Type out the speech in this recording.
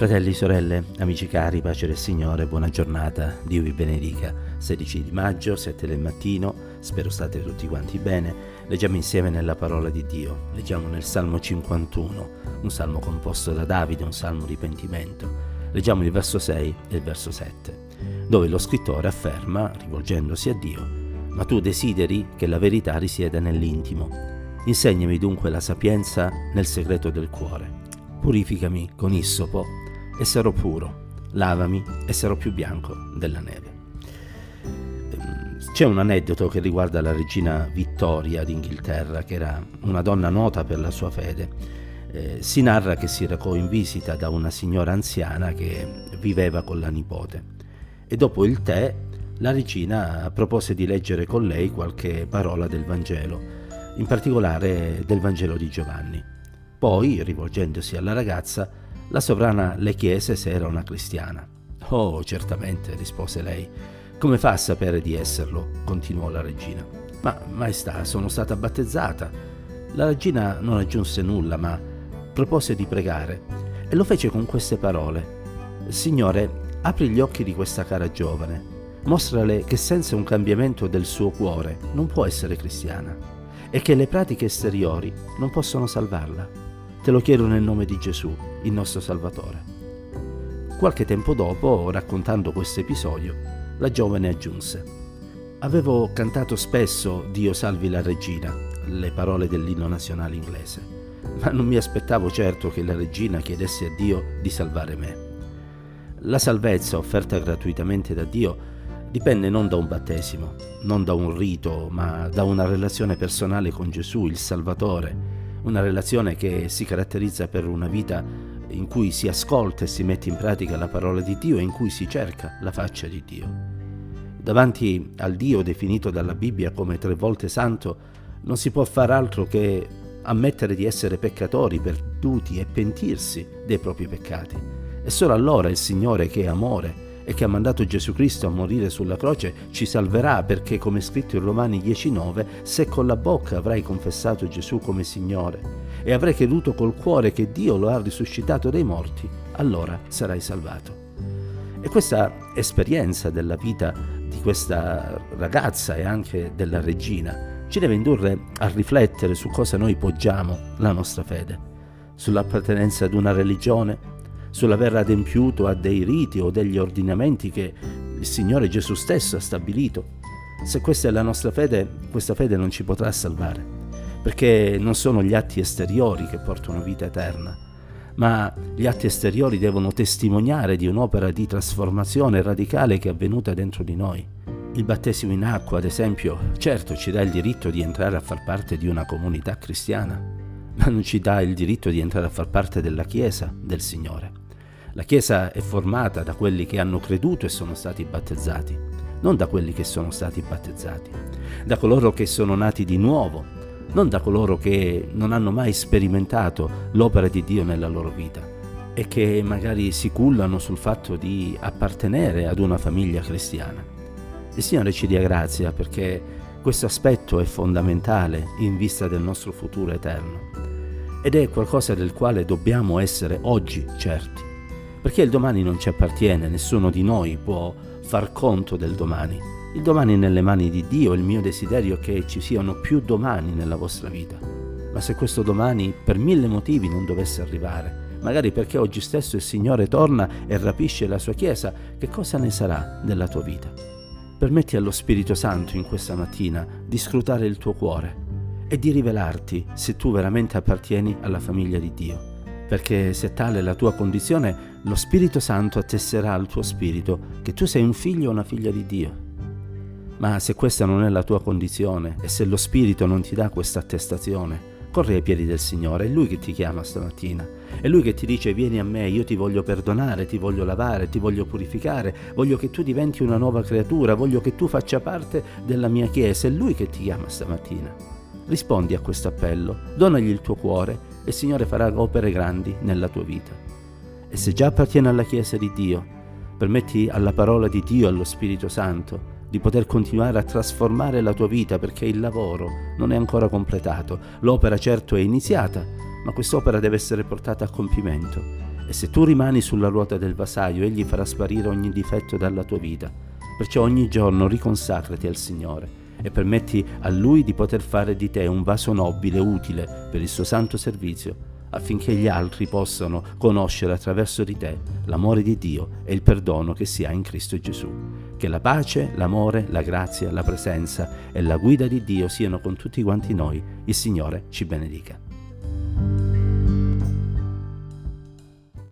Fratelli, sorelle, amici cari, pace del Signore, buona giornata, Dio vi benedica. 16 di maggio, 7 del mattino, spero state tutti quanti bene. Leggiamo insieme nella parola di Dio. Leggiamo nel Salmo 51, un salmo composto da Davide, un salmo di pentimento. Leggiamo il verso 6 e il verso 7, dove lo scrittore afferma, rivolgendosi a Dio, ma tu desideri che la verità risieda nell'intimo. Insegnami dunque la sapienza nel segreto del cuore. Purificami con issopo e sarò puro, lavami e sarò più bianco della neve. Ehm, c'è un aneddoto che riguarda la regina Vittoria d'Inghilterra, che era una donna nota per la sua fede. Eh, si narra che si recò in visita da una signora anziana che viveva con la nipote e dopo il tè la regina propose di leggere con lei qualche parola del Vangelo, in particolare del Vangelo di Giovanni. Poi, rivolgendosi alla ragazza, la sovrana le chiese se era una cristiana. Oh, certamente, rispose lei. Come fa a sapere di esserlo? continuò la regina. Ma, maestà, sono stata battezzata. La regina non aggiunse nulla, ma propose di pregare e lo fece con queste parole. Signore, apri gli occhi di questa cara giovane, mostrale che senza un cambiamento del suo cuore non può essere cristiana e che le pratiche esteriori non possono salvarla. Te lo chiedo nel nome di Gesù, il nostro Salvatore. Qualche tempo dopo, raccontando questo episodio, la giovane aggiunse, Avevo cantato spesso Dio salvi la regina, le parole dell'inno nazionale inglese, ma non mi aspettavo certo che la regina chiedesse a Dio di salvare me. La salvezza offerta gratuitamente da Dio dipende non da un battesimo, non da un rito, ma da una relazione personale con Gesù, il Salvatore, una relazione che si caratterizza per una vita in cui si ascolta e si mette in pratica la parola di Dio e in cui si cerca la faccia di Dio. Davanti al Dio definito dalla Bibbia come tre volte santo, non si può far altro che ammettere di essere peccatori, perduti e pentirsi dei propri peccati. E solo allora il Signore che è amore e che ha mandato Gesù Cristo a morire sulla croce ci salverà perché come scritto in Romani 10:9 se con la bocca avrai confessato Gesù come Signore e avrai creduto col cuore che Dio lo ha risuscitato dai morti, allora sarai salvato. E questa esperienza della vita di questa ragazza e anche della regina ci deve indurre a riflettere su cosa noi poggiamo la nostra fede, sull'appartenenza ad una religione, sull'aver adempiuto a dei riti o degli ordinamenti che il Signore Gesù stesso ha stabilito. Se questa è la nostra fede, questa fede non ci potrà salvare, perché non sono gli atti esteriori che portano vita eterna, ma gli atti esteriori devono testimoniare di un'opera di trasformazione radicale che è avvenuta dentro di noi. Il battesimo in acqua, ad esempio, certo ci dà il diritto di entrare a far parte di una comunità cristiana, ma non ci dà il diritto di entrare a far parte della Chiesa del Signore. La Chiesa è formata da quelli che hanno creduto e sono stati battezzati, non da quelli che sono stati battezzati, da coloro che sono nati di nuovo, non da coloro che non hanno mai sperimentato l'opera di Dio nella loro vita e che magari si cullano sul fatto di appartenere ad una famiglia cristiana. Il Signore ci dia grazia perché questo aspetto è fondamentale in vista del nostro futuro eterno ed è qualcosa del quale dobbiamo essere oggi certi perché il domani non ci appartiene, nessuno di noi può far conto del domani. Il domani è nelle mani di Dio, il mio desiderio è che ci siano più domani nella vostra vita. Ma se questo domani per mille motivi non dovesse arrivare, magari perché oggi stesso il Signore torna e rapisce la sua Chiesa, che cosa ne sarà della tua vita? Permetti allo Spirito Santo in questa mattina di scrutare il tuo cuore e di rivelarti se tu veramente appartieni alla famiglia di Dio perché se tale è la tua condizione, lo Spirito Santo attesserà al tuo spirito che tu sei un figlio o una figlia di Dio. Ma se questa non è la tua condizione e se lo Spirito non ti dà questa attestazione, corri ai piedi del Signore, è Lui che ti chiama stamattina, è Lui che ti dice vieni a me, io ti voglio perdonare, ti voglio lavare, ti voglio purificare, voglio che tu diventi una nuova creatura, voglio che tu faccia parte della mia Chiesa, è Lui che ti chiama stamattina. Rispondi a questo appello, donagli il tuo cuore il Signore farà opere grandi nella tua vita. E se già appartieni alla Chiesa di Dio, permetti alla parola di Dio e allo Spirito Santo di poter continuare a trasformare la tua vita perché il lavoro non è ancora completato. L'opera certo è iniziata, ma quest'opera deve essere portata a compimento. E se tu rimani sulla ruota del vasaio, Egli farà sparire ogni difetto dalla tua vita. Perciò ogni giorno riconsacrati al Signore e permetti a Lui di poter fare di te un vaso nobile, utile per il suo santo servizio, affinché gli altri possano conoscere attraverso di te l'amore di Dio e il perdono che si ha in Cristo Gesù. Che la pace, l'amore, la grazia, la presenza e la guida di Dio siano con tutti quanti noi. Il Signore ci benedica.